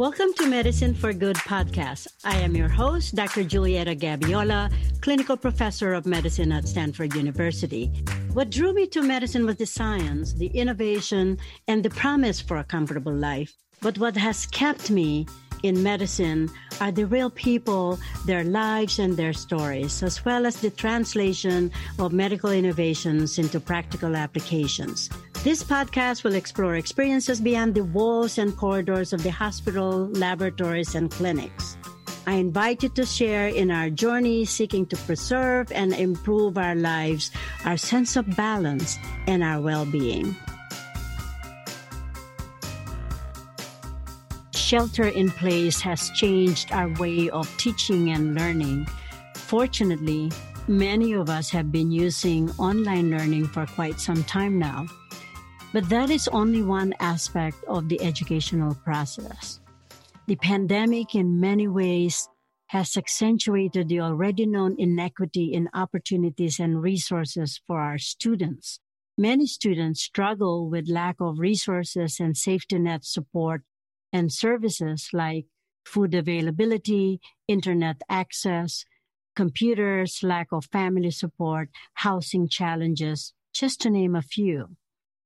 Welcome to Medicine for Good podcast. I am your host, Dr. Julieta Gabiola, clinical professor of medicine at Stanford University. What drew me to medicine was the science, the innovation, and the promise for a comfortable life. But what has kept me in medicine are the real people, their lives, and their stories, as well as the translation of medical innovations into practical applications. This podcast will explore experiences beyond the walls and corridors of the hospital, laboratories, and clinics. I invite you to share in our journey seeking to preserve and improve our lives, our sense of balance, and our well being. Shelter in place has changed our way of teaching and learning. Fortunately, many of us have been using online learning for quite some time now. But that is only one aspect of the educational process. The pandemic, in many ways, has accentuated the already known inequity in opportunities and resources for our students. Many students struggle with lack of resources and safety net support and services like food availability, internet access, computers, lack of family support, housing challenges, just to name a few.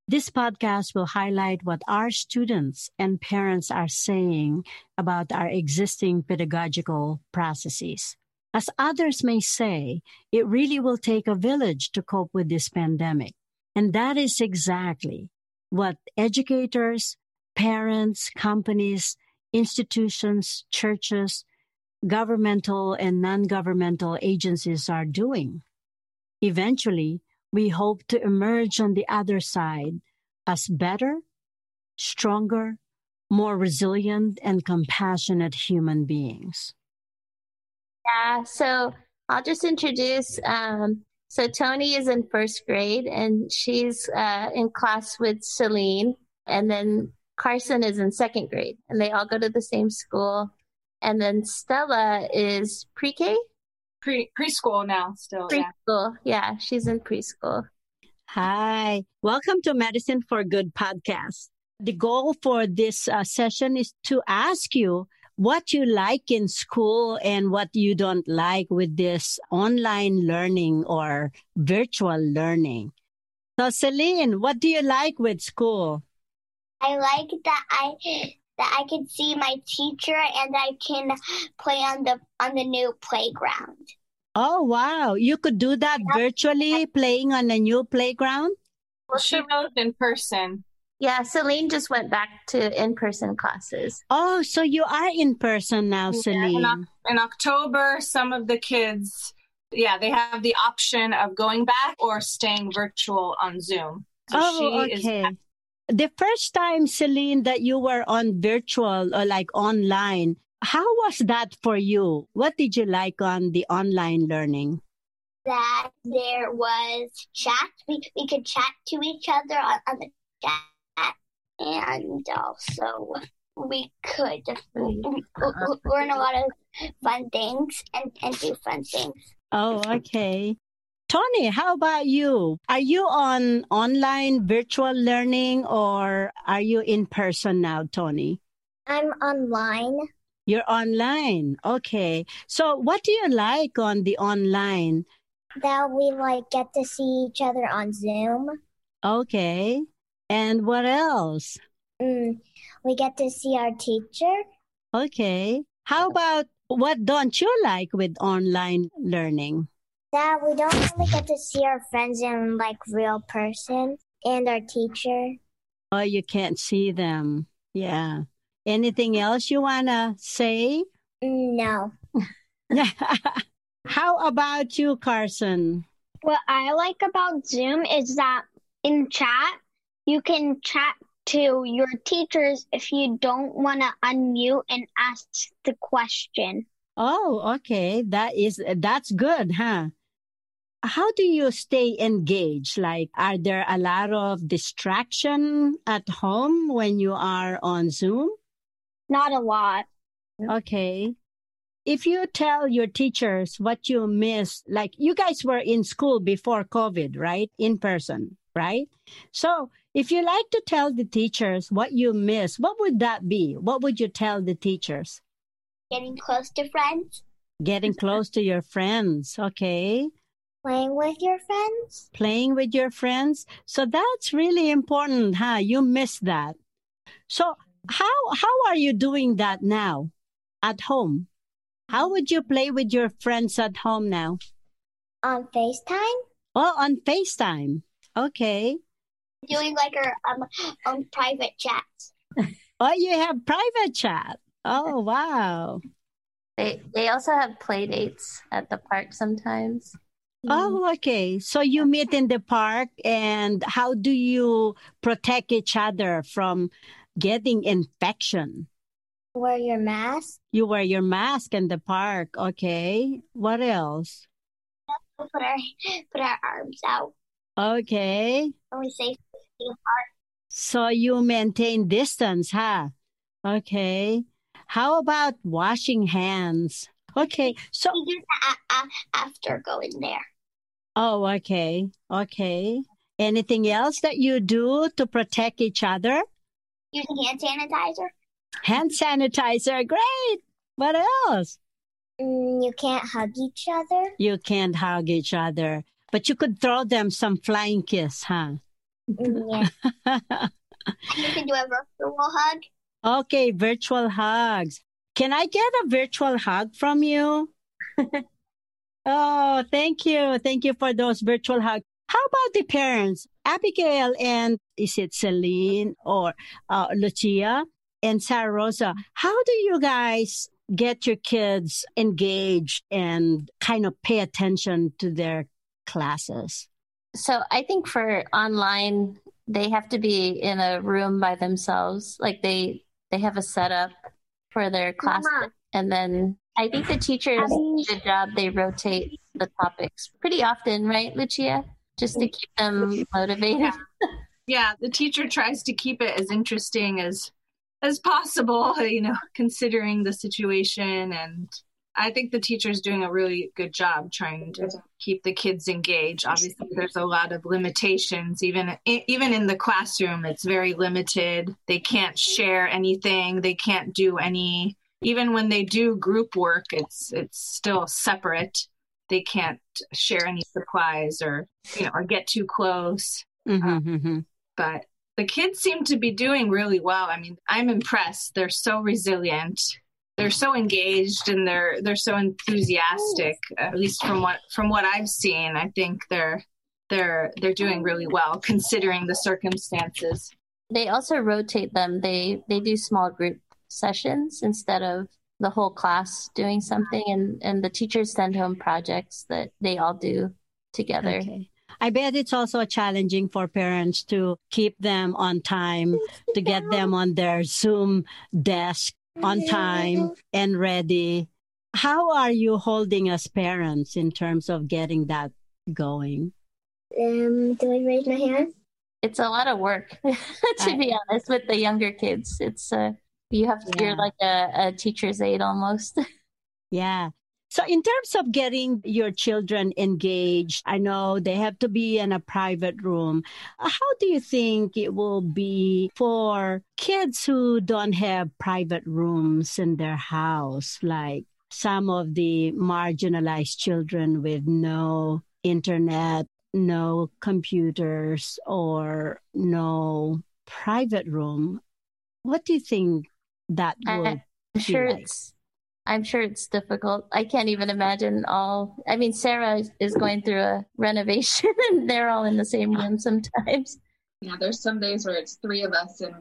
This podcast will highlight what our students and parents are saying about our existing pedagogical processes. As others may say, it really will take a village to cope with this pandemic. And that is exactly what educators, parents, companies, institutions, churches, governmental and non governmental agencies are doing. Eventually, we hope to emerge on the other side as better, stronger, more resilient, and compassionate human beings. Yeah, so I'll just introduce. Um, so Tony is in first grade and she's uh, in class with Celine. And then Carson is in second grade and they all go to the same school. And then Stella is pre K pre preschool now still. Preschool. Yeah. yeah, she's in preschool. Hi. Welcome to Medicine for Good podcast. The goal for this uh, session is to ask you what you like in school and what you don't like with this online learning or virtual learning. So Celine, what do you like with school? I like that I that I can see my teacher and I can play on the on the new playground. Oh wow! You could do that virtually, playing on a new playground. Well, she knows in person. Yeah, Celine just went back to in person classes. Oh, so you are in person now, Celine. Yeah, in, in October, some of the kids, yeah, they have the option of going back or staying virtual on Zoom. So oh, okay. The first time, Celine, that you were on virtual or like online, how was that for you? What did you like on the online learning? That there was chat. We, we could chat to each other on, on the chat. And also, we could learn a lot of fun things and, and do fun things. Oh, okay. Tony, how about you? Are you on online virtual learning or are you in person now, Tony? I'm online. You're online. Okay. So what do you like on the online? That we like get to see each other on Zoom. Okay. And what else? Mm, we get to see our teacher. Okay. How about what don't you like with online learning? That we don't really get to see our friends in like real person and our teacher. Oh, you can't see them. Yeah. Anything else you want to say? No. How about you, Carson? What I like about Zoom is that in chat, you can chat to your teachers if you don't want to unmute and ask the question. Oh, okay. That is that's good, huh? How do you stay engaged? Like, are there a lot of distraction at home when you are on Zoom? Not a lot. Okay. If you tell your teachers what you miss, like you guys were in school before COVID, right? In person, right? So If you like to tell the teachers what you miss, what would that be? What would you tell the teachers? Getting close to friends. Getting close to your friends. Okay. Playing with your friends. Playing with your friends. So that's really important, huh? You miss that. So how how are you doing that now at home? How would you play with your friends at home now? On FaceTime. Oh, on FaceTime. Okay. Doing like our um, um private chats. Oh, you have private chat. Oh, wow. They they also have play dates at the park sometimes. Oh, mm-hmm. okay. So you meet in the park, and how do you protect each other from getting infection? Wear your mask. You wear your mask in the park. Okay. What else? Put our put our arms out. Okay. And we say apart. So you maintain distance, huh? Okay. How about washing hands? Okay. So, We do that a- a- uh, after going there. Oh, okay. Okay. Anything else that you do to protect each other? Using hand sanitizer. Hand sanitizer. Great. What else? Mm, you can't hug each other. You can't hug each other, but you could throw them some flying kiss, huh? Mm, yeah. you can do a virtual hug. okay, virtual hugs. Can I get a virtual hug from you? oh, thank you. Thank you for those virtual hugs. How about the parents? Abigail and is it Celine or uh, Lucia and Sarah Rosa? How do you guys get your kids engaged and kind of pay attention to their classes? So I think for online, they have to be in a room by themselves. Like they they have a setup for their class, Mama. and then I think the teachers good job. They rotate the topics pretty often, right, Lucia? Just to keep them motivated. yeah the teacher tries to keep it as interesting as as possible you know considering the situation and i think the teacher's doing a really good job trying to keep the kids engaged obviously there's a lot of limitations even even in the classroom it's very limited they can't share anything they can't do any even when they do group work it's it's still separate they can't share any supplies or you know or get too close Mhm, mhm. but the kids seem to be doing really well. I mean, I'm impressed. They're so resilient. They're so engaged and they're they're so enthusiastic. At least from what from what I've seen, I think they're they're they're doing really well considering the circumstances. They also rotate them. They they do small group sessions instead of the whole class doing something, and and the teachers send home projects that they all do together. Okay. I bet it's also challenging for parents to keep them on time, to get them on their Zoom desk on time and ready. How are you holding as parents in terms of getting that going? Um, do I raise my hand? It's a lot of work, to be honest, with the younger kids. It's uh, you have Yeah. you're like a, a teacher's aide almost. Yeah. So, in terms of getting your children engaged, I know they have to be in a private room. Uh, How do you think it will be for kids who don't have private rooms in their house, like some of the marginalized children with no internet, no computers, or no private room? What do you think that I- would I'm sure like? it's I'm sure it's difficult. I can't even imagine all I mean Sarah is, is going through a renovation and they're all in the same room sometimes. Yeah, there's some days where it's three of us in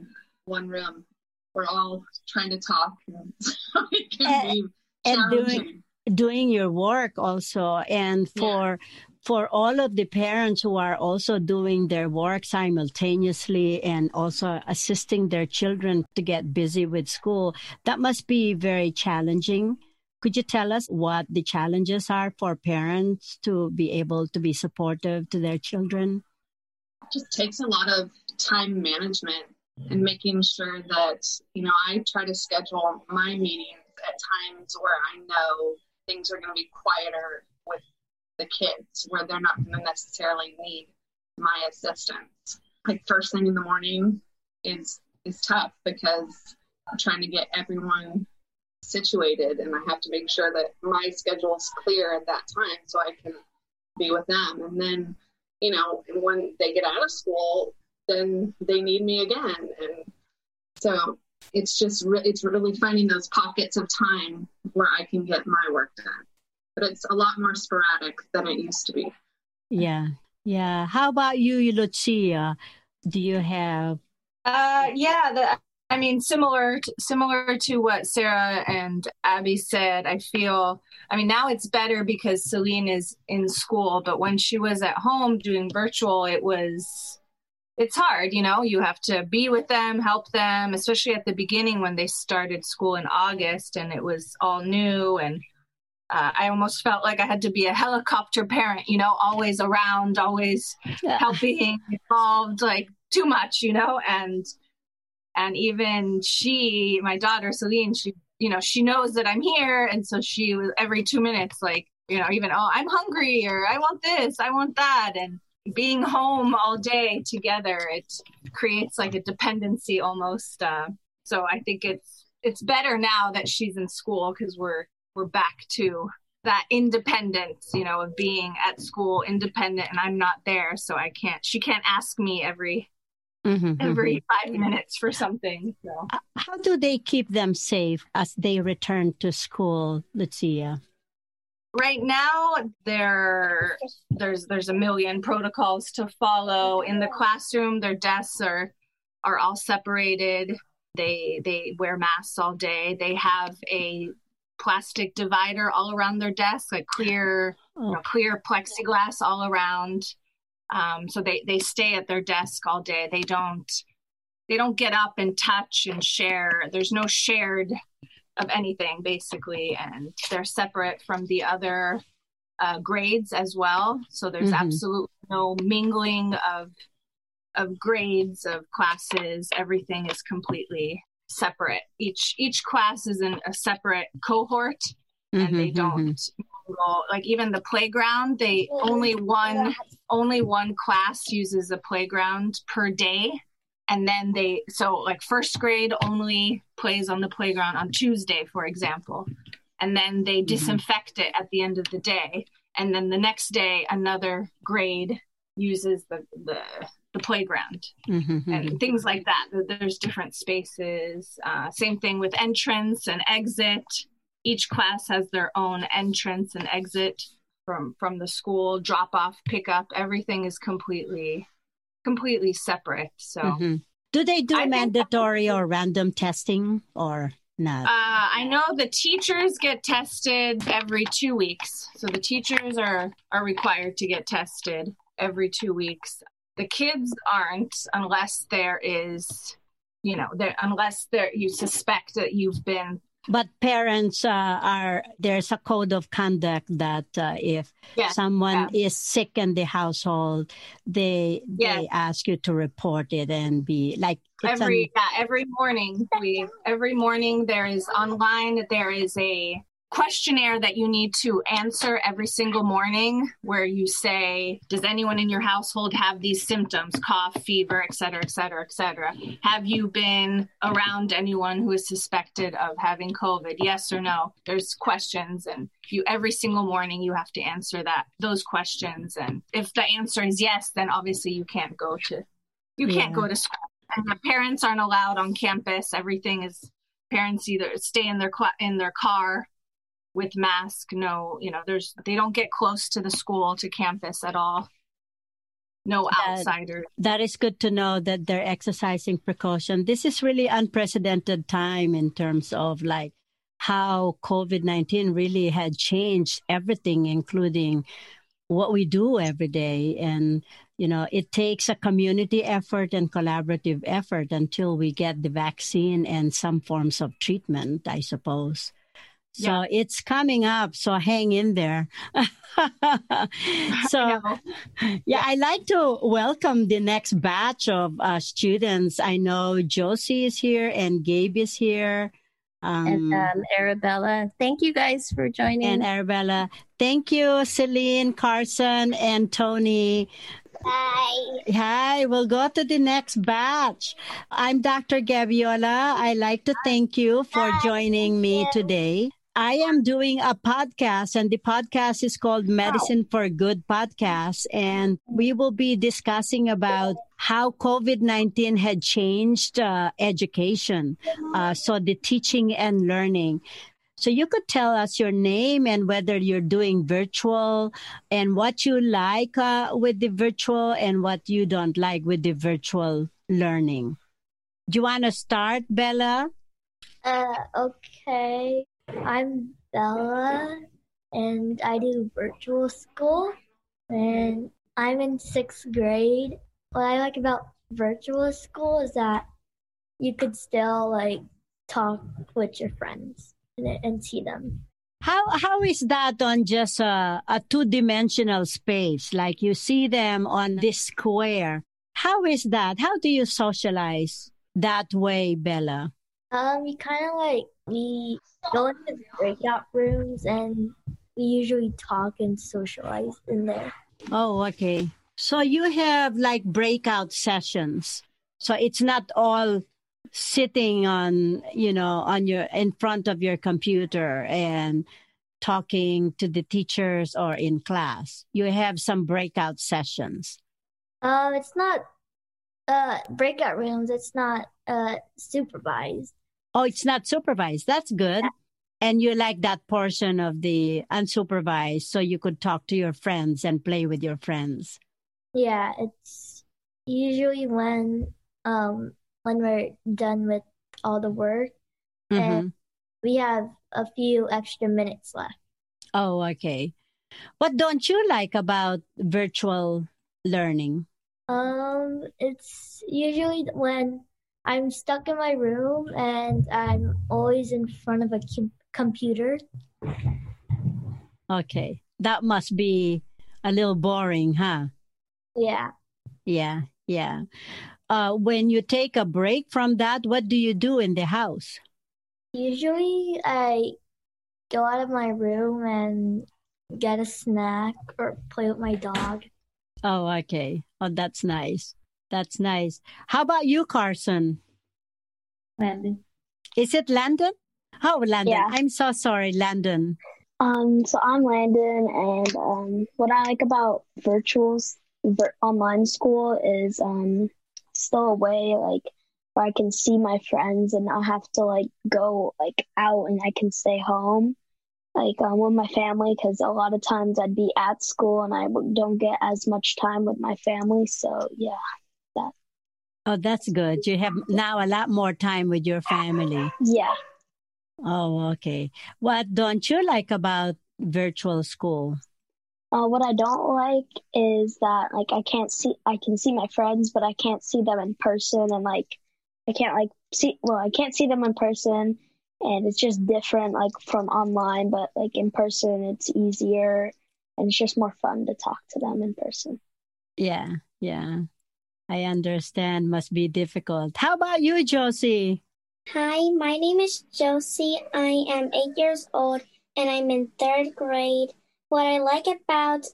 one room. We're all trying to talk. So it can And- be and doing- doing your work also and for for all of the parents who are also doing their work simultaneously and also assisting their children to get busy with school that must be very challenging. Could you tell us what the challenges are for parents to be able to be supportive to their children? It just takes a lot of time management mm-hmm. and making sure that, you know, I try to schedule my meetings at times where I know things are going to be quieter with the kids, where they're not going to necessarily need my assistance. like first thing in the morning is is tough because I'm trying to get everyone situated and I have to make sure that my schedule is clear at that time so I can be with them. And then, you know, when they get out of school, then they need me again. And so it's just, re- it's really finding those pockets of time where I can get my work done. But it's a lot more sporadic than it used to be. Yeah. Yeah. How about you, Lucia? Do you have? Uh, yeah. The, I mean, similar to, similar to what Sarah and Abby said. I feel. I mean, now it's better because Celine is in school, but when she was at home doing virtual, it was it's hard, you know, you have to be with them, help them, especially at the beginning when they started school in August and it was all new. And uh, I almost felt like I had to be a helicopter parent, you know, always around, always yeah. helping, involved, like too much, you know, and, and even she, my daughter, Celine, she, you know, she knows that I'm here. And so she was every two minutes, like, you know, even, oh, I'm hungry or I want this, I want that. And, being home all day together it creates like a dependency almost uh, so i think it's it's better now that she's in school because we're we're back to that independence you know of being at school independent and i'm not there so i can't she can't ask me every mm-hmm, every mm-hmm. five minutes for something so. how do they keep them safe as they return to school lucia? Right now there there's there's a million protocols to follow. In the classroom their desks are are all separated. They they wear masks all day. They have a plastic divider all around their desk like clear oh. you know, clear plexiglass all around. Um, so they they stay at their desk all day. They don't they don't get up and touch and share. There's no shared of anything basically and they're separate from the other uh, grades as well. So there's mm-hmm. absolutely no mingling of of grades of classes. Everything is completely separate. Each each class is in a separate cohort and mm-hmm, they don't mm-hmm. like even the playground they only one only one class uses a playground per day. And then they so like first grade only plays on the playground on Tuesday, for example, and then they mm-hmm. disinfect it at the end of the day, and then the next day another grade uses the the, the playground mm-hmm. and things like that. There's different spaces. Uh, same thing with entrance and exit. Each class has their own entrance and exit from from the school. Drop off, pick up. Everything is completely completely separate. So, mm-hmm. do they do I mandatory or random testing or not? Uh, I know the teachers get tested every two weeks. So the teachers are are required to get tested every two weeks. The kids aren't unless there is, you know, there unless there you suspect that you've been but parents uh, are there's a code of conduct that uh, if yeah, someone yeah. is sick in the household they yeah. they ask you to report it and be like every an... yeah every morning we every morning there is online there is a questionnaire that you need to answer every single morning where you say does anyone in your household have these symptoms? Cough fever et cetera et cetera et cetera. Have you been around anyone who is suspected of having covid? Yes or no? There's questions and you every single morning you have to answer that those questions and if the answer is yes then obviously you can't go to you can't go to school. And the parents aren't allowed on campus. Everything is parents either stay in their in their car with mask no you know there's they don't get close to the school to campus at all. No outsiders that is good to know that they're exercising precaution. This is really unprecedented time in terms of like how covid-19 really had changed everything including what we do every day. And you know it takes a community effort and collaborative effort until we get the vaccine and some forms of treatment i suppose so yeah. it's coming up. So hang in there. so, yeah, I like to welcome the next batch of uh, students. I know Josie is here and Gabe is here. Um, and um, Arabella. Thank you guys for joining. and Arabella. Thank you, Celine, Carson, and Tony. Hi. Hi, we'll go to the next batch. I'm Dr. Gabiola. I'd like to thank you for Hi, joining me you. today. I am doing a podcast, and the podcast is called Medicine for Good Podcast. And we will be discussing about how COVID 19 had changed uh, education. Uh, so, the teaching and learning. So, you could tell us your name and whether you're doing virtual and what you like uh, with the virtual and what you don't like with the virtual learning. Do you want to start, Bella? Uh, okay. I'm Bella, and I do virtual school, and I'm in sixth grade. What I like about virtual school is that you could still like talk with your friends and, and see them. How how is that on just a, a two dimensional space? Like you see them on this square. How is that? How do you socialize that way, Bella? Um, you kind of like we go into breakout rooms and we usually talk and socialize in there. Oh, okay. So you have like breakout sessions. So it's not all sitting on, you know, on your in front of your computer and talking to the teachers or in class. You have some breakout sessions. Um, it's not uh breakout rooms. It's not uh supervised. Oh, it's not supervised. That's good. And you like that portion of the unsupervised so you could talk to your friends and play with your friends. Yeah, it's usually when um when we're done with all the work Mhm. and we have a few extra minutes left. Oh, okay. What don't you like about virtual learning? Um, it's usually when I'm stuck in my room and I'm always in front of a com- computer. Okay. That must be a little boring, huh? Yeah. Yeah, yeah. Uh, when you take a break from that, what do you do in the house? Usually I go out of my room and get a snack or play with my dog. Oh, okay. Oh, that's nice. That's nice. How about you, Carson? Landon. Is it Landon? Oh, Landon. Yeah. I'm so sorry, Landon. Um, so I'm Landon, and um, what I like about virtuals, vir- online school is um, still a way like where I can see my friends and not have to like go like out and I can stay home like um, with my family because a lot of times I'd be at school and I don't get as much time with my family. So yeah, Oh, that's good. You have now a lot more time with your family. yeah. Oh, okay. What don't you like about virtual school? Uh, what I don't like is that like I can't see I can see my friends, but I can't see them in person, and like I can't like see well I can't see them in person, and it's just different like from online, but like in person it's easier and it's just more fun to talk to them in person. Yeah, yeah. I understand. Must be difficult. How about you, Josie? Hi, my name is Josie. I am eight years old and I'm in third grade. What I like about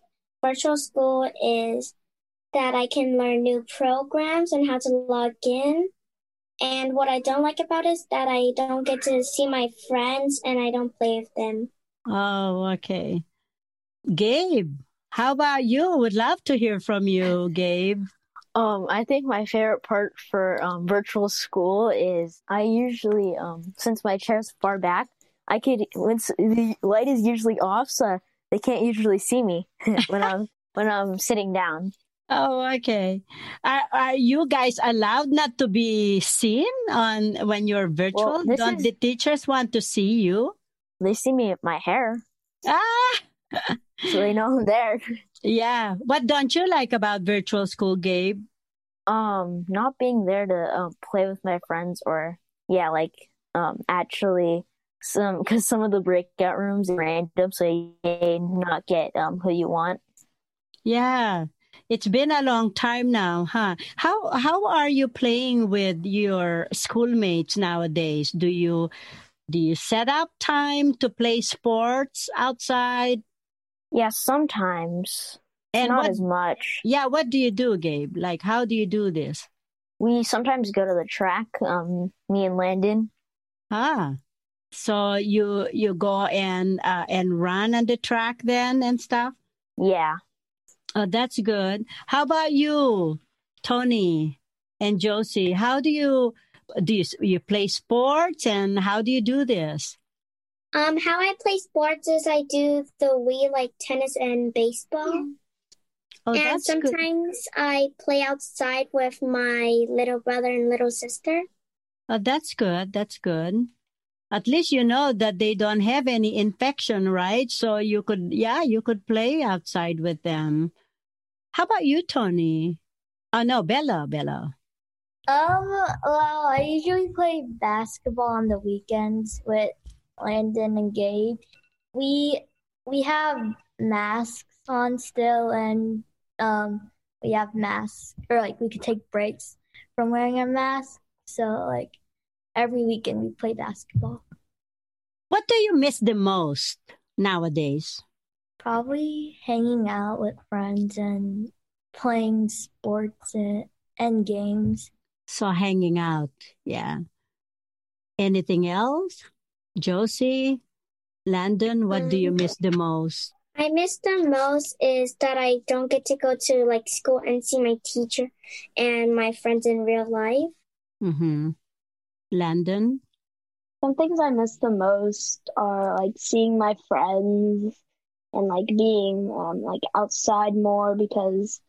virtual school is that I can learn new programs and how to log in. And what I don't like about it is that I don't get to see my friends and I don't play with them. Oh, okay. Gabe, how about you? Would love to hear from you, Gabe. Um, I think my favorite part for um, virtual school is I usually, um, since my chair's far back, I could when the light is usually off, so they can't usually see me when I'm when I'm sitting down. Oh, okay. Are, are you guys allowed not to be seen on when you're virtual? Well, Don't is- the teachers want to see you? They see me my hair, Ah, so they know I'm there. yeah. What don't you like about virtual school, Gabe? Um, not being there to um, play with my friends or yeah, like um, actually some because some of the breakout rooms are random, so you may not get um who you want. Yeah. It's been a long time now, huh? How how are you playing with your schoolmates nowadays? Do you Do you set up time to play sports outside? Yeah, sometimes. And Not what, as much. yeah, what do you do, Gabe? Like, how do you do this? We sometimes go to the track, um, me and Landon. Ah, so you you go and uh, and run on the track then and stuff. Yeah. Oh, that's good. How about you, Tony and Josie? How do you do you you play sports and how do you do this? Um, how I play sports is I do the Wii like tennis and baseball. Oh, and that's good. sometimes I play outside with my little brother and little sister. Oh, that's good. That's good. At least you know that they don't have any infection, right? So you could, yeah, you could play outside with them. How about you, Tony? Oh no, Bella, Bella. Um, well, I usually play basketball on the weekends with Landon and Gabe. We we have masks on still, and um, we have masks, or like we could take breaks from wearing our masks. So like every weekend we play basketball. What do you miss the most nowadays? Probably hanging out with friends and playing sports and, and games. So hanging out, yeah. Anything else? Josie, Landon, what do you miss the most? I miss the most is that I don't get to go to like school and see my teacher and my friends in real life. Mm-hmm. Landon? Some things I miss the most are like seeing my friends and like being um, like outside more because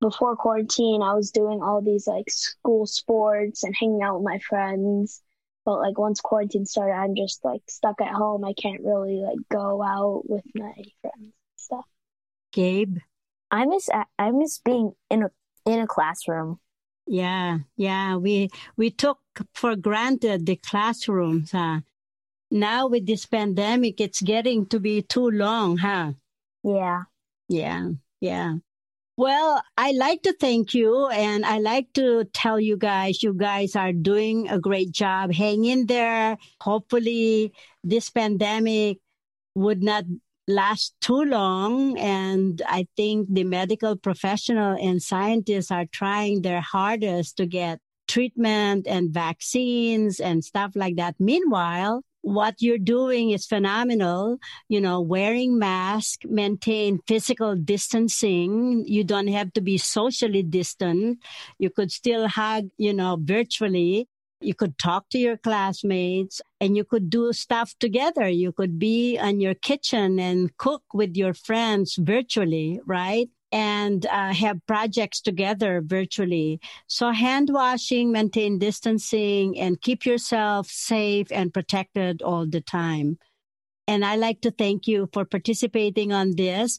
before quarantine I was doing all these like school sports and hanging out with my friends. But like once quarantine started, I'm just like stuck at home. I can't really like go out with my friends and stuff. Gabe? I miss I miss being in a in a classroom. Yeah, yeah. We we took for granted the classrooms, huh? Now with this pandemic, it's getting to be too long, huh? Yeah. Yeah, yeah. Well, I like to thank you and I like to tell you guys, you guys are doing a great job. Hang in there. Hopefully, this pandemic would not last too long. And I think the medical professional and scientists are trying their hardest to get treatment and vaccines and stuff like that. Meanwhile, what you're doing is phenomenal. You know, wearing mask, maintain physical distancing. You don't have to be socially distant. You could still hug, you know, virtually. You could talk to your classmates and you could do stuff together. You could be in your kitchen and cook with your friends virtually, right? And uh, have projects together virtually. So hand washing, maintain distancing, and keep yourself safe and protected all the time. And I like to thank you for participating on this.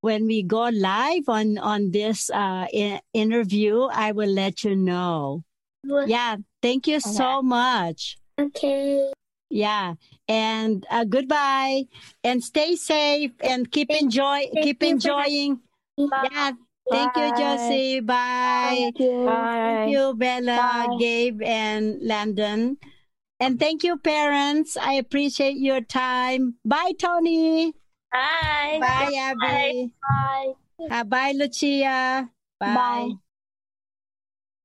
When we go live on on this uh, I- interview, I will let you know. Yeah, thank you so much. Okay. Yeah, and uh, goodbye, and stay safe, and keep enjoy, keep you for enjoying. Yeah. Thank you, Josie. Bye. Thank you. Thank you, Bella, Bye. Gabe, and Landon. And thank you, parents. I appreciate your time. Bye, Tony. Bye. Bye, Abby. Bye. Uh, bye, Lucia. Bye. Bye.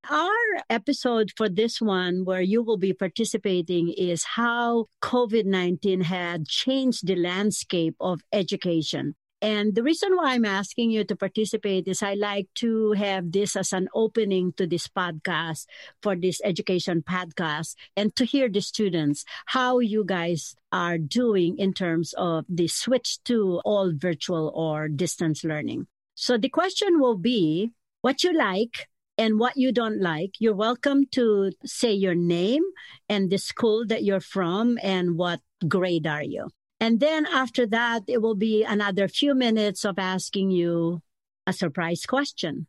Our episode for this one, where you will be participating, is how COVID 19 had changed the landscape of education. And the reason why I'm asking you to participate is I like to have this as an opening to this podcast for this education podcast and to hear the students how you guys are doing in terms of the switch to all virtual or distance learning. So the question will be what you like and what you don't like. You're welcome to say your name and the school that you're from and what grade are you. And then after that, it will be another few minutes of asking you a surprise question.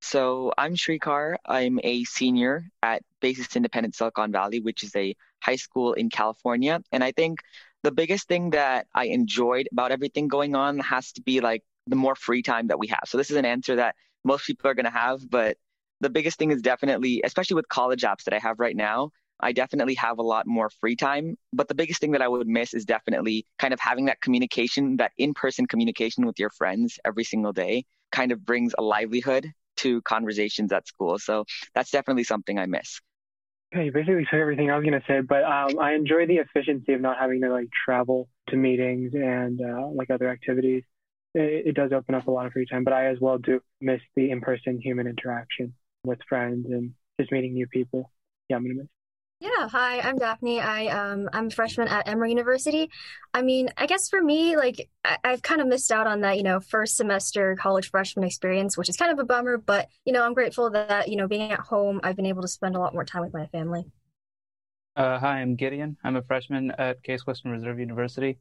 So I'm Shrikar. I'm a senior at Basis Independent Silicon Valley, which is a high school in California. And I think the biggest thing that I enjoyed about everything going on has to be like the more free time that we have. So this is an answer that most people are going to have, but the biggest thing is definitely, especially with college apps that I have right now, I definitely have a lot more free time. But the biggest thing that I would miss is definitely kind of having that communication, that in person communication with your friends every single day kind of brings a livelihood to conversations at school. So that's definitely something I miss. Yeah, you basically said everything I was going to say, but um, I enjoy the efficiency of not having to like travel to meetings and uh, like other activities. It, it, does open up a lot of free time, but I as well do miss the in-person human interaction with friends and just meeting new people. Yeah, I'm going to miss. Yeah, hi, I'm Daphne. I um I'm a freshman at Emory University. I mean, I guess for me, like I- have kind of missed out on that, you know, first semester college freshman experience, which is kind of a bummer, but you know, I'm grateful that, you know, being at home, I've been able to spend a lot more time with my family. Uh, hi, I'm Gideon. I'm a freshman at Case Western Reserve University,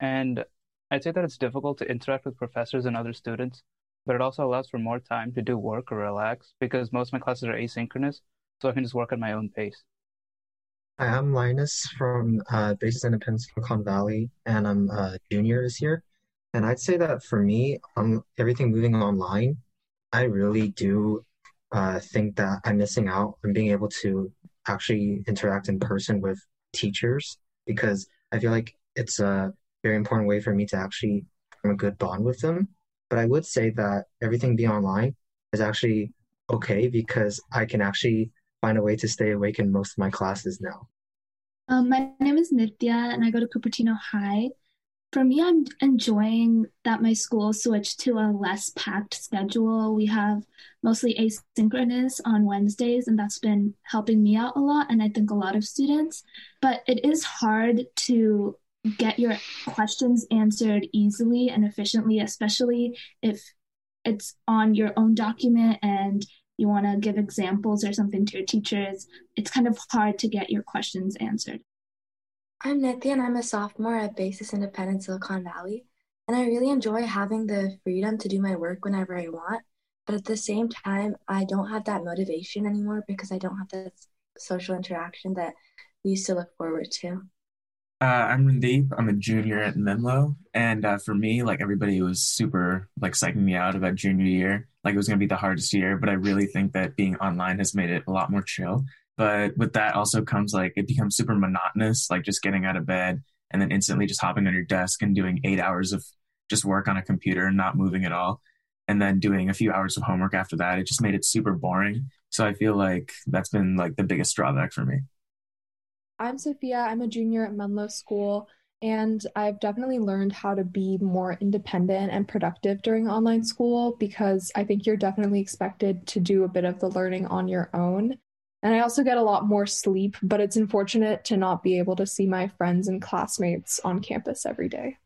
and I'd say that it's difficult to interact with professors and other students, but it also allows for more time to do work or relax because most of my classes are asynchronous, so I can just work at my own pace. Hi, I'm Linus from uh, Basis Independent Silicon Valley, and I'm a junior this year. And I'd say that for me, um, everything moving online, I really do uh, think that I'm missing out on being able to actually interact in person with teachers because I feel like it's a very important way for me to actually form a good bond with them. But I would say that everything being online is actually okay because I can actually find a way to stay awake in most of my classes now. Um, my name is Nithya, and I go to Cupertino High. For me, I'm enjoying that my school switched to a less packed schedule. We have mostly asynchronous on Wednesdays, and that's been helping me out a lot, and I think a lot of students. But it is hard to get your questions answered easily and efficiently, especially if it's on your own document and you want to give examples or something to your teachers, it's kind of hard to get your questions answered. I'm Nithya and I'm a sophomore at Basis Independent Silicon Valley. And I really enjoy having the freedom to do my work whenever I want. But at the same time, I don't have that motivation anymore because I don't have that social interaction that we used to look forward to. Uh, I'm Randeep. I'm a junior at Menlo, and uh, for me, like everybody was super like psyching me out about junior year. Like it was going to be the hardest year, but I really think that being online has made it a lot more chill. But with that also comes like it becomes super monotonous, like just getting out of bed and then instantly just hopping on your desk and doing eight hours of just work on a computer and not moving at all, and then doing a few hours of homework after that. It just made it super boring. So I feel like that's been like the biggest drawback for me. I'm Sophia. I'm a junior at Menlo School, and I've definitely learned how to be more independent and productive during online school because I think you're definitely expected to do a bit of the learning on your own. And I also get a lot more sleep, but it's unfortunate to not be able to see my friends and classmates on campus every day.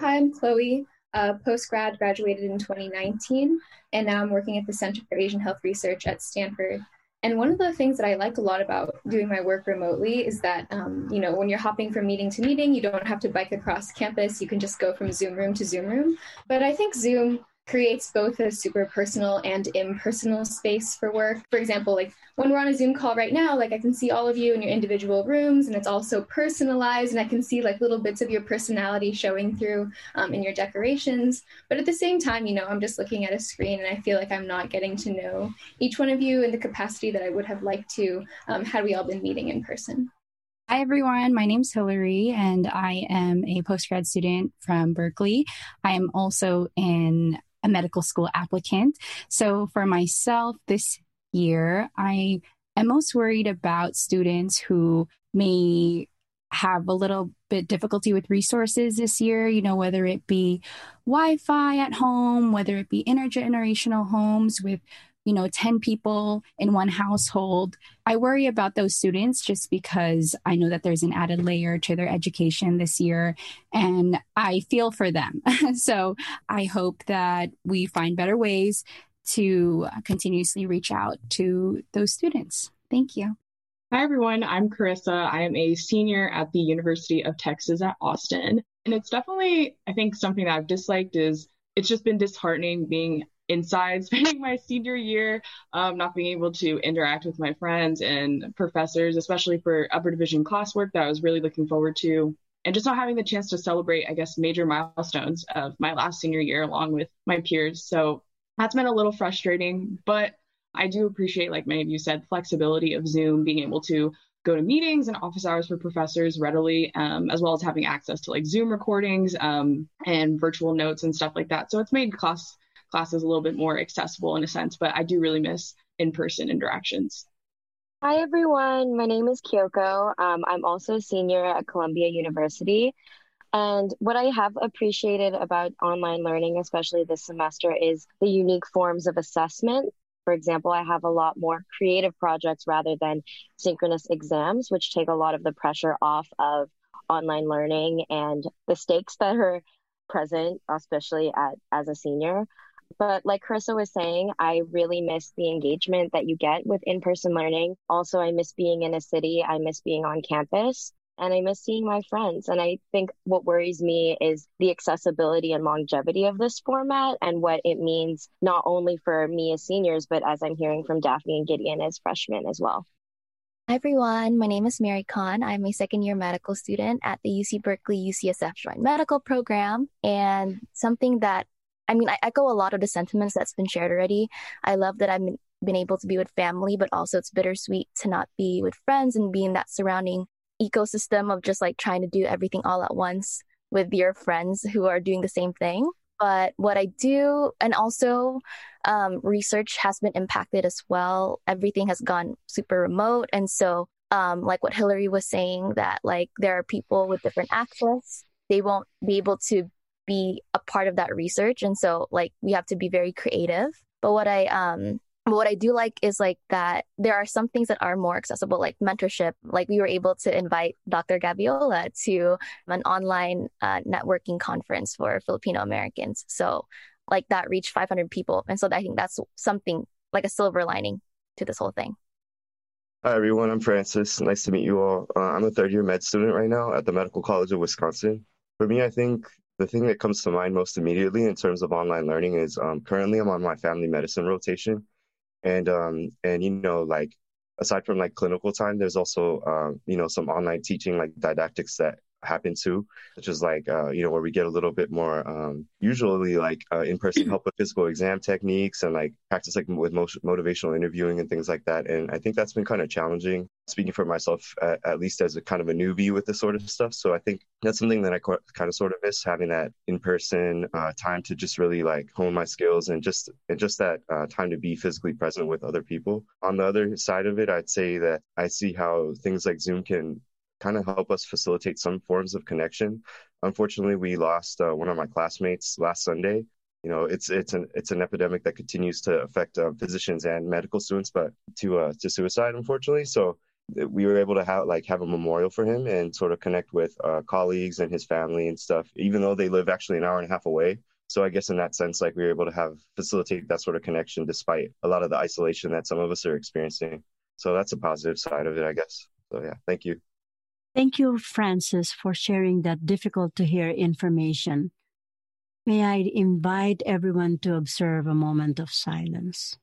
Hi, I'm Chloe. Uh, Post grad graduated in 2019, and now I'm working at the Center for Asian Health Research at Stanford. And one of the things that I like a lot about doing my work remotely is that, um, you know, when you're hopping from meeting to meeting, you don't have to bike across campus. You can just go from Zoom room to Zoom room. But I think Zoom creates both a super personal and impersonal space for work. For example, like when we're on a Zoom call right now, like I can see all of you in your individual rooms and it's also personalized and I can see like little bits of your personality showing through um, in your decorations. But at the same time, you know, I'm just looking at a screen and I feel like I'm not getting to know each one of you in the capacity that I would have liked to um, had we all been meeting in person. Hi, everyone. My name's Hillary, and I am a postgrad student from Berkeley. I am also in a medical school applicant. So for myself this year, I am most worried about students who may have a little bit difficulty with resources this year, you know, whether it be Wi Fi at home, whether it be intergenerational homes with you know 10 people in one household i worry about those students just because i know that there's an added layer to their education this year and i feel for them so i hope that we find better ways to continuously reach out to those students thank you Hi, everyone. I'm Carissa. I am a senior at the University of Texas at Austin. And it's definitely, I think, something that I've disliked is it's just been disheartening being inside spending my senior year, um, not being able to interact with my friends and professors, especially for upper division classwork that I was really looking forward to. And just not having the chance to celebrate, I guess, major milestones of my last senior year along with my peers. So that's been a little frustrating, but I do appreciate, like many of you said, flexibility of Zoom, being able to go to meetings and office hours for professors readily, um, as well as having access to like Zoom recordings um, and virtual notes and stuff like that. So it's made class classes a little bit more accessible in a sense, but I do really miss in-person interactions. Hi everyone, my name is Kyoko. Um, I'm also a senior at Columbia University. And what I have appreciated about online learning, especially this semester, is the unique forms of assessment. For example, I have a lot more creative projects rather than synchronous exams, which take a lot of the pressure off of online learning and the stakes that are present, especially at, as a senior. But like Carissa was saying, I really miss the engagement that you get with in person learning. Also, I miss being in a city, I miss being on campus and I miss seeing my friends. And I think what worries me is the accessibility and longevity of this format and what it means not only for me as seniors, but as I'm hearing from Daphne and Gideon as freshmen as well. Hi everyone, my name is Mary Khan. I'm a second year medical student at the UC Berkeley UCSF Joint Medical Program. And something that, I mean, I echo a lot of the sentiments that's been shared already. I love that I've been able to be with family, but also it's bittersweet to not be with friends and be in that surrounding ecosystem of just like trying to do everything all at once with your friends who are doing the same thing. But what I do, and also um, research has been impacted as well. Everything has gone super remote. And so, um, like what Hillary was saying, that like there are people with different access, they won't be able to be a part of that research. And so, like, we have to be very creative. But what I um, but what I do like is like that there are some things that are more accessible, like mentorship. Like we were able to invite Dr. Gabiola to an online uh, networking conference for Filipino Americans. So like that reached 500 people. And so I think that's something like a silver lining to this whole thing. Hi, everyone. I'm Francis. Nice to meet you all. Uh, I'm a third year med student right now at the Medical College of Wisconsin. For me, I think the thing that comes to mind most immediately in terms of online learning is um, currently I'm on my family medicine rotation. And um and you know like aside from like clinical time there's also um you know some online teaching like didactics that happen too, such as like, uh, you know, where we get a little bit more, um, usually like uh, in person help with physical exam techniques and like practice like with motivational interviewing and things like that. And I think that's been kind of challenging, speaking for myself, at, at least as a kind of a newbie with this sort of stuff. So I think that's something that I kind of sort of miss having that in person uh, time to just really like hone my skills and just, and just that uh, time to be physically present with other people. On the other side of it, I'd say that I see how things like Zoom can kind of help us facilitate some forms of connection. Unfortunately, we lost uh, one of my classmates last Sunday. You know, it's it's an it's an epidemic that continues to affect uh, physicians and medical students, but to uh, to suicide, unfortunately. So we were able to have like have a memorial for him and sort of connect with uh, colleagues and his family and stuff, even though they live actually an hour and a half away. So I guess in that sense, like we were able to have facilitate that sort of connection despite a lot of the isolation that some of us are experiencing. So that's a positive side of it, I guess. So yeah, thank you. Thank you, Francis, for sharing that difficult to hear information. May I invite everyone to observe a moment of silence.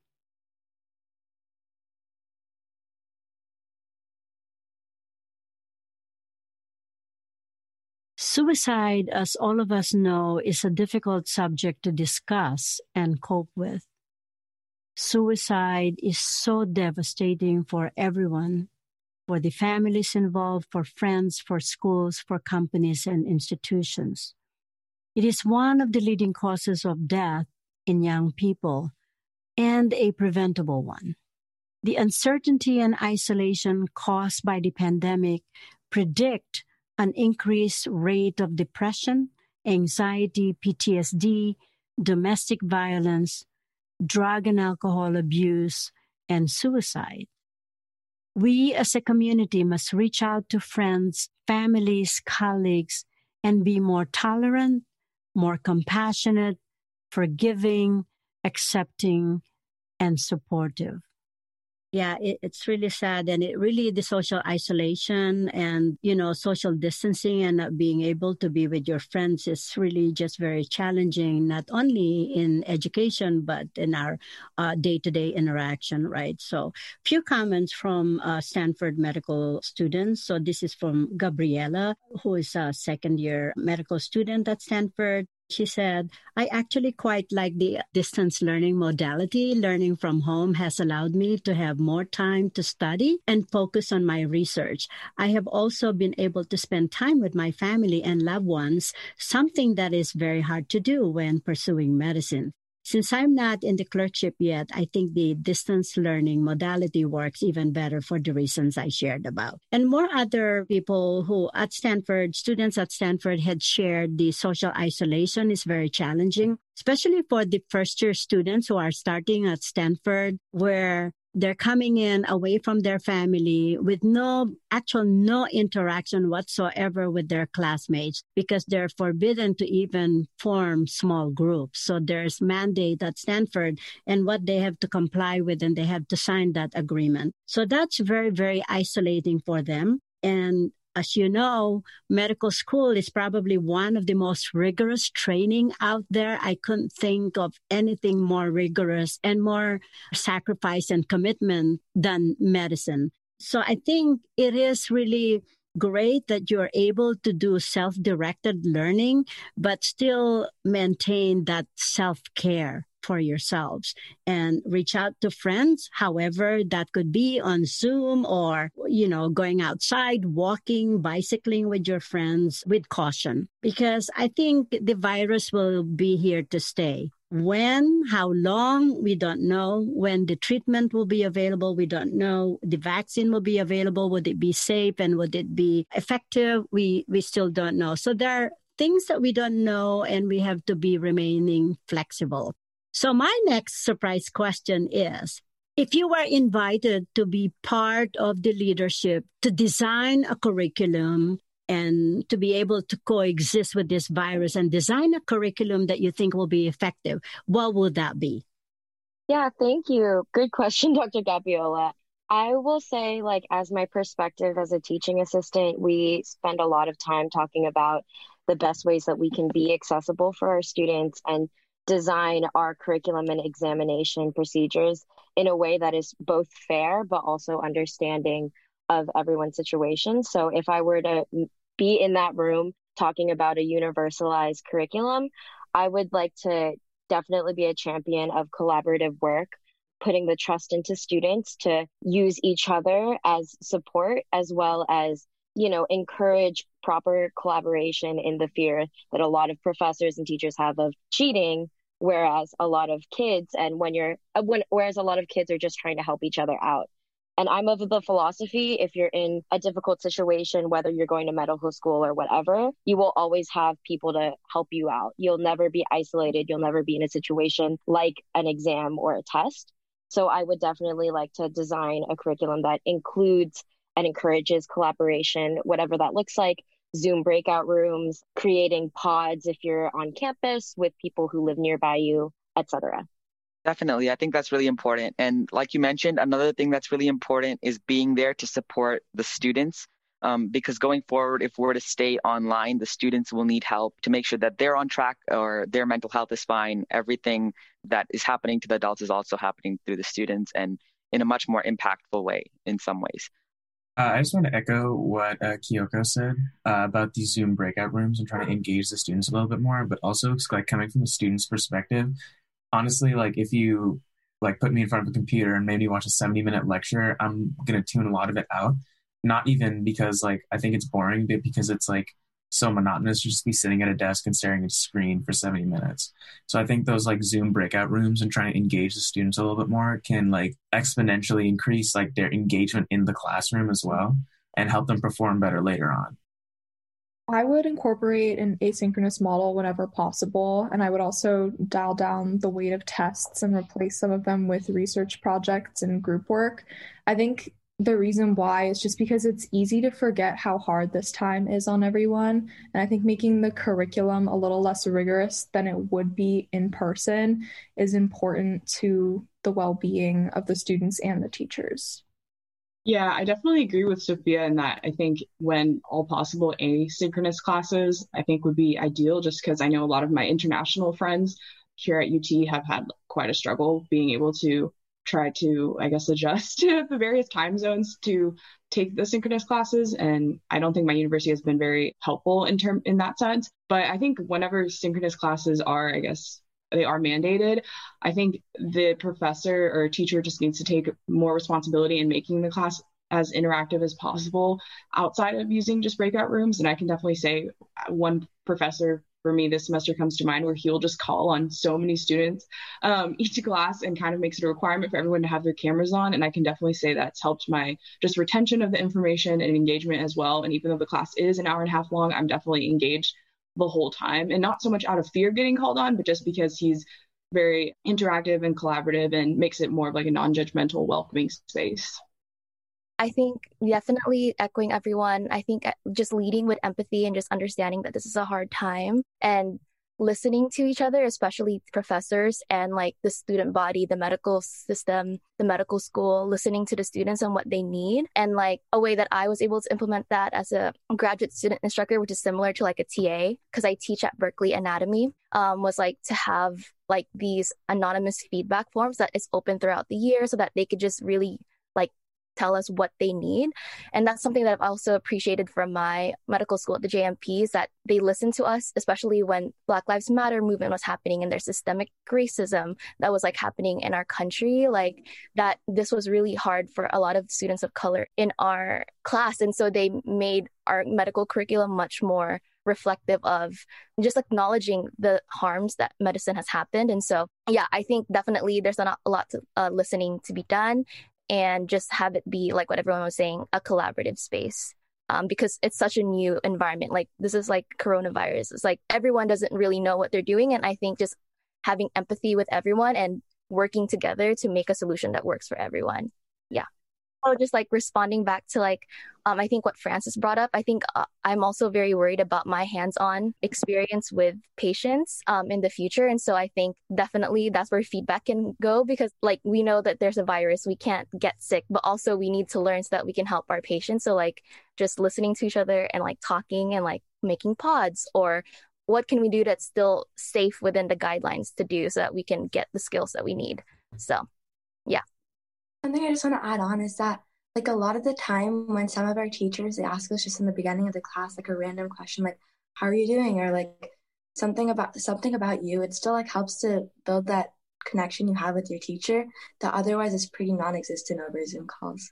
Suicide, as all of us know, is a difficult subject to discuss and cope with. Suicide is so devastating for everyone for the families involved, for friends, for schools, for companies and institutions. It is one of the leading causes of death in young people and a preventable one. The uncertainty and isolation caused by the pandemic predict an increased rate of depression, anxiety, PTSD, domestic violence, drug and alcohol abuse, and suicide. We as a community must reach out to friends, families, colleagues, and be more tolerant, more compassionate, forgiving, accepting, and supportive yeah it, it's really sad and it really the social isolation and you know social distancing and not being able to be with your friends is really just very challenging not only in education but in our uh, day-to-day interaction right? So few comments from uh, stanford medical students. So this is from gabriella who is a second year medical student at stanford She said, I actually quite like the distance learning modality. Learning from home has allowed me to have more time to study and focus on my research. I have also been able to spend time with my family and loved ones, something that is very hard to do when pursuing medicine. Since I'm not in the clerkship yet, I think the distance learning modality works even better for the reasons I shared about. And more other people who at Stanford, students at Stanford had shared the social isolation is very challenging, especially for the first year students who are starting at Stanford, where they're coming in away from their family with no actual no interaction whatsoever with their classmates because they're forbidden to even form small groups. So there's mandate at stanford and what they have to comply with and they have to sign that agreement. So that's very very isolating for them. And as you know, medical school is probably one of the most rigorous training out there. I couldn't think of anything more rigorous and more sacrifice and commitment than medicine. So I think it is really great that you're able to do self directed learning, but still maintain that self care for yourselves and reach out to friends, however that could be on Zoom or, you know, going outside, walking, bicycling with your friends with caution, because I think the virus will be here to stay. When, how long, we don't know. When the treatment will be available, we don't know. The vaccine will be available. Would it be safe and would it be effective? We, we still don't know. So there are things that we don't know and we have to be remaining flexible. So my next surprise question is, if you were invited to be part of the leadership to design a curriculum and to be able to coexist with this virus and design a curriculum that you think will be effective, what would that be? Yeah, thank you. Good question, Dr. Gabiola. I will say, like, as my perspective as a teaching assistant, we spend a lot of time talking about the best ways that we can be accessible for our students and design our curriculum and examination procedures in a way that is both fair but also understanding of everyone's situation. So if I were to be in that room talking about a universalized curriculum, I would like to definitely be a champion of collaborative work, putting the trust into students to use each other as support as well as you know encourage proper collaboration in the fear that a lot of professors and teachers have of cheating whereas a lot of kids and when you're uh, when whereas a lot of kids are just trying to help each other out. And i'm of the philosophy if you're in a difficult situation whether you're going to medical school or whatever you will always have people to help you out. You'll never be isolated. You'll never be in a situation like an exam or a test. So i would definitely like to design a curriculum that includes and encourages collaboration whatever that looks like Zoom breakout rooms, creating pods if you're on campus with people who live nearby you, etc. Definitely. I think that's really important. And like you mentioned, another thing that's really important is being there to support the students. Um, because going forward, if we're to stay online, the students will need help to make sure that they're on track or their mental health is fine. Everything that is happening to the adults is also happening through the students and in a much more impactful way in some ways. Uh, I just want to echo what uh, Kyoko said uh, about these Zoom breakout rooms and trying to engage the students a little bit more, but also like coming from the student's perspective. Honestly, like if you like put me in front of a computer and made me watch a 70 minute lecture, I'm gonna tune a lot of it out. Not even because like I think it's boring, but because it's like so monotonous to just be sitting at a desk and staring at a screen for 70 minutes. So I think those like Zoom breakout rooms and trying to engage the students a little bit more can like exponentially increase like their engagement in the classroom as well and help them perform better later on. I would incorporate an asynchronous model whenever possible, and I would also dial down the weight of tests and replace some of them with research projects and group work. I think the reason why is just because it's easy to forget how hard this time is on everyone. And I think making the curriculum a little less rigorous than it would be in person is important to the well being of the students and the teachers. Yeah, I definitely agree with Sophia in that I think when all possible asynchronous classes, I think would be ideal just because I know a lot of my international friends here at UT have had quite a struggle being able to tried to, I guess, adjust to the various time zones to take the synchronous classes. And I don't think my university has been very helpful in term in that sense. But I think whenever synchronous classes are, I guess, they are mandated. I think the professor or teacher just needs to take more responsibility in making the class as interactive as possible outside of using just breakout rooms. And I can definitely say one professor for me this semester comes to mind where he'll just call on so many students um, each class and kind of makes it a requirement for everyone to have their cameras on. And i can definitely say that's helped my just retention of the information and engagement as well. And even though the class is an hour and a half long i'm definitely engaged the whole time. And not so much out of fear getting called on but just because he's very interactive and collaborative and makes it more of like a non-judgmental welcoming space I think definitely echoing everyone. I think uh, just leading with empathy and just understanding that this is a hard time and listening to each other, especially professors and like the student body, the medical system, the medical school, listening to the students and what they need. And like a way that I was able to implement that as a graduate student instructor, which is similar to like a TA, because I teach at Berkeley Anatomy, um, was like to have like these anonymous feedback forms that is open throughout the year so that they could just really like tell us what they need. And that's something that I've also appreciated from my medical school at the JMP is that they listen to us, especially when Black Lives Matter movement was happening and there's systemic racism that was like happening in our country. Like that this was really hard for a lot of students of color in our class. And so they made our medical curriculum much more reflective of just acknowledging the harms that medicine has happened. And so, yeah, I think definitely there's a, lot of uh, listening to be done and just have it be like what everyone was saying a collaborative space. Um, because it's such a new environment. Like this is like coronavirus. It's like everyone doesn't really know what they're doing and i think just having empathy with everyone and working together to make a solution that works for everyone. Yeah so just like responding back to like um, i think what francis brought up i think uh, i'm also very worried about my hands-on experience with patients um, in the future. And so i think definitely that's where feedback can go because like we know that there's a virus we can't get sick but also we need to learn so that we can help our patients. So like just listening to each other and like talking and like making pods or what can we do that's still safe within the guidelines to do so that we can get the skills that we need. So Something I just want to add on is that like a lot of the time when some of our teachers they ask us just in the beginning of the class like a random question like how are you doing? or like something about something about you it still like helps to build that connection you have with your teacher that otherwise is pretty non-existent over zoom calls.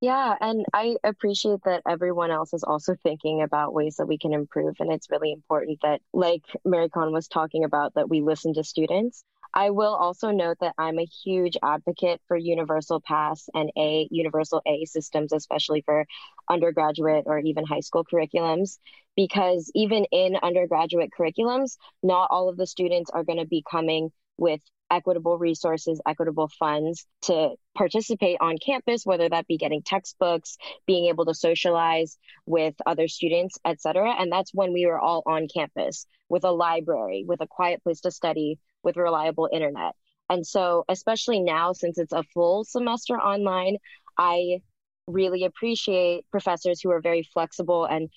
Yeah and i appreciate that everyone else is also thinking about ways that we can improve and it's really important that like mary Khan was talking about that we listen to students I will also note that I'm a huge advocate for universal pass and a universal A systems, especially for undergraduate or even high school curriculums, because even in undergraduate curriculums, not all of the students are going to be coming with equitable resources, equitable funds to participate on campus, whether that be getting textbooks, being able to socialize with other students, etc. And that's when we were all on campus with a library, with a quiet place to study, with reliable internet. And so, especially now, since it's a full semester online, I really appreciate professors who are very flexible and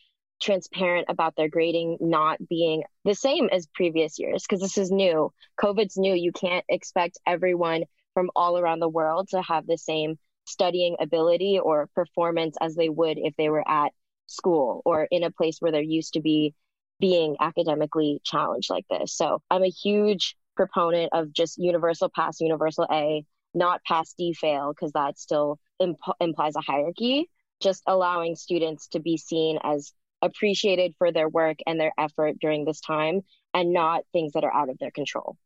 transparent about their grading not being the same as previous years because this is new. COVID's new. You can't expect everyone from all around the world to have the same studying ability or performance as they would if they were at school or in a place where they're used to be being academically challenged like this. So I'm a huge proponent of just universal pass, universal A, not pass D fail, because that still imp- implies a hierarchy. Just allowing students to be seen as appreciated for their work and their effort during this time and not things that are out of their control.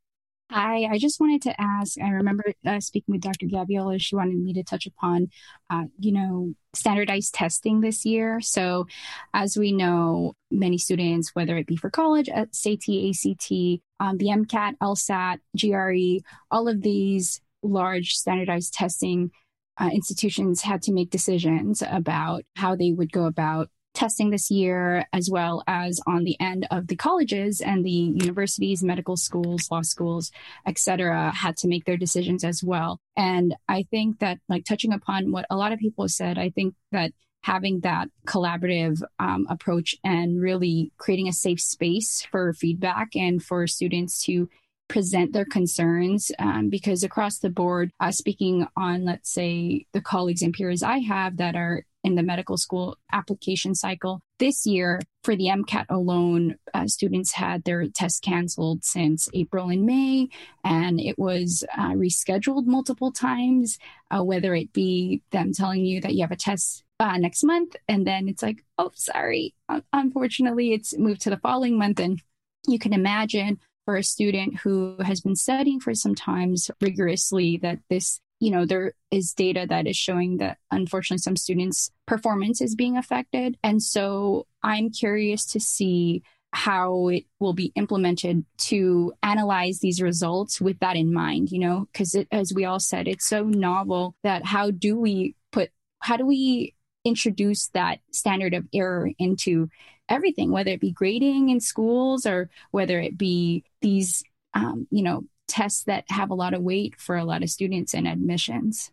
Hi, I just wanted to ask. I remember uh, speaking with Dr. Gabiola. She wanted me to touch upon, uh, you know, standardized testing this year. So, as we know, many students, whether it be for college, at SAT, ACT, um, the MCAT, LSAT, GRE, all of these large standardized testing uh, institutions had to make decisions about how they would go about testing this year, as well as on the end of the colleges and the universities, medical schools, law schools, etc., had to make their decisions as well. And I think that, like touching upon what a lot of people said, I think that having that collaborative um, approach and really creating a safe space for feedback and for students to present their concerns um, because across the board, uh, speaking on, let's say, the colleagues and peers I have that are in the medical school application cycle. This year, for the MCAT alone, uh, students had their test canceled since April and May, and it was uh, rescheduled multiple times, uh, whether it be them telling you that you have a test uh, next month, and then it's like, oh, sorry, unfortunately, it's moved to the following month. And you can imagine for a student who has been studying for some times rigorously that this you know, there is data that is showing that unfortunately some students' performance is being affected. And so I'm curious to see how it will be implemented to analyze these results with that in mind, you know, because as we all said, it's so novel that how do we put, how do we introduce that standard of error into everything, whether it be grading in schools or whether it be these, um, you know, tests that have a lot of weight for a lot of students in admissions.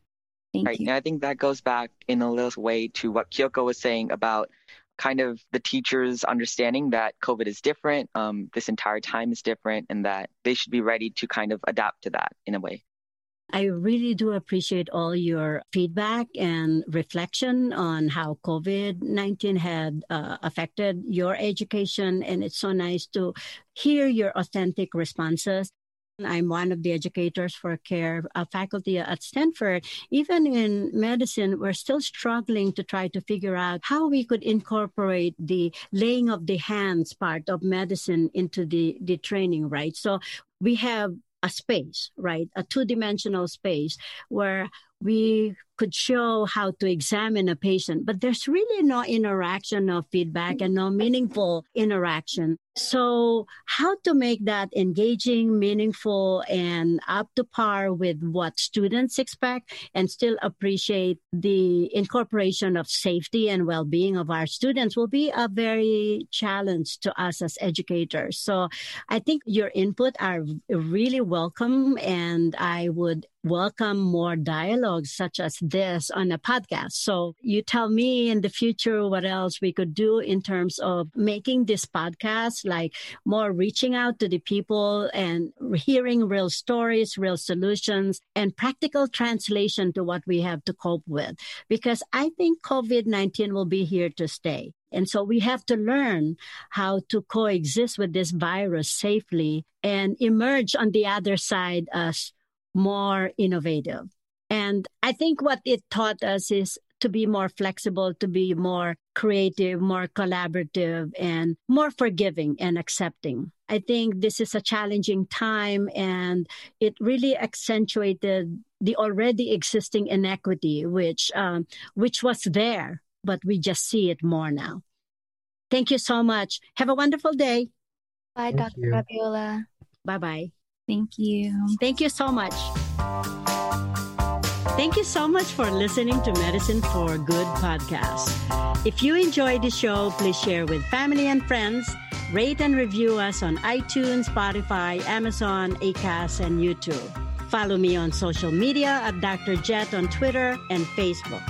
Thank right. you. And I think that goes back in a little way to what Kyoko was saying about kind of the teachers understanding that COVID is different, um, this entire time is different, and that they should be ready to kind of adapt to that in a way. I really do appreciate all your feedback and reflection on how COVID 19 had uh, affected your education. And it's so nice to hear your authentic responses. I'm one of the educators for care uh, faculty at Stanford. Even in medicine, we're still struggling to try to figure out how we could incorporate the laying of the hands part of medicine into the, the training, right? So we have a space, right? A two dimensional space where we could show how to examine a patient, but there's really no interaction, no feedback, and no meaningful interaction. So, how to make that engaging, meaningful, and up to par with what students expect and still appreciate the incorporation of safety and well being of our students will be a very challenge to us as educators. So, I think your input are really welcome, and I would welcome more dialogues such as this on a podcast. So you tell me in the future what else we could do in terms of making this podcast like more reaching out to the people and hearing real stories, real solutions and practical translation to what we have to cope with. Because I think COVID-19 will be here to stay. And so we have to learn how to coexist with this virus safely and emerge on the other side as more innovative. And I think what it taught us is to be more flexible, to be more creative, more collaborative, and more forgiving and accepting. I think this is a challenging time and it really accentuated the already existing inequity, which, um, which was there, but we just see it more now. Thank you so much. Have a wonderful day. Bye, Thank Dr. You. Gabiola. Bye bye. Thank you. Thank you so much. Thank you so much for listening to Medicine for Good podcast. If you enjoyed the show, please share with family and friends. Rate and review us on iTunes, Spotify, Amazon, Acast, and YouTube. Follow me on social media at Dr. Jet on Twitter and Facebook.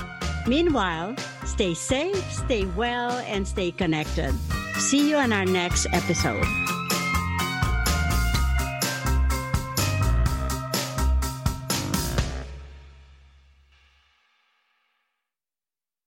Meanwhile, stay safe, stay well, and stay connected. See you on our next episode.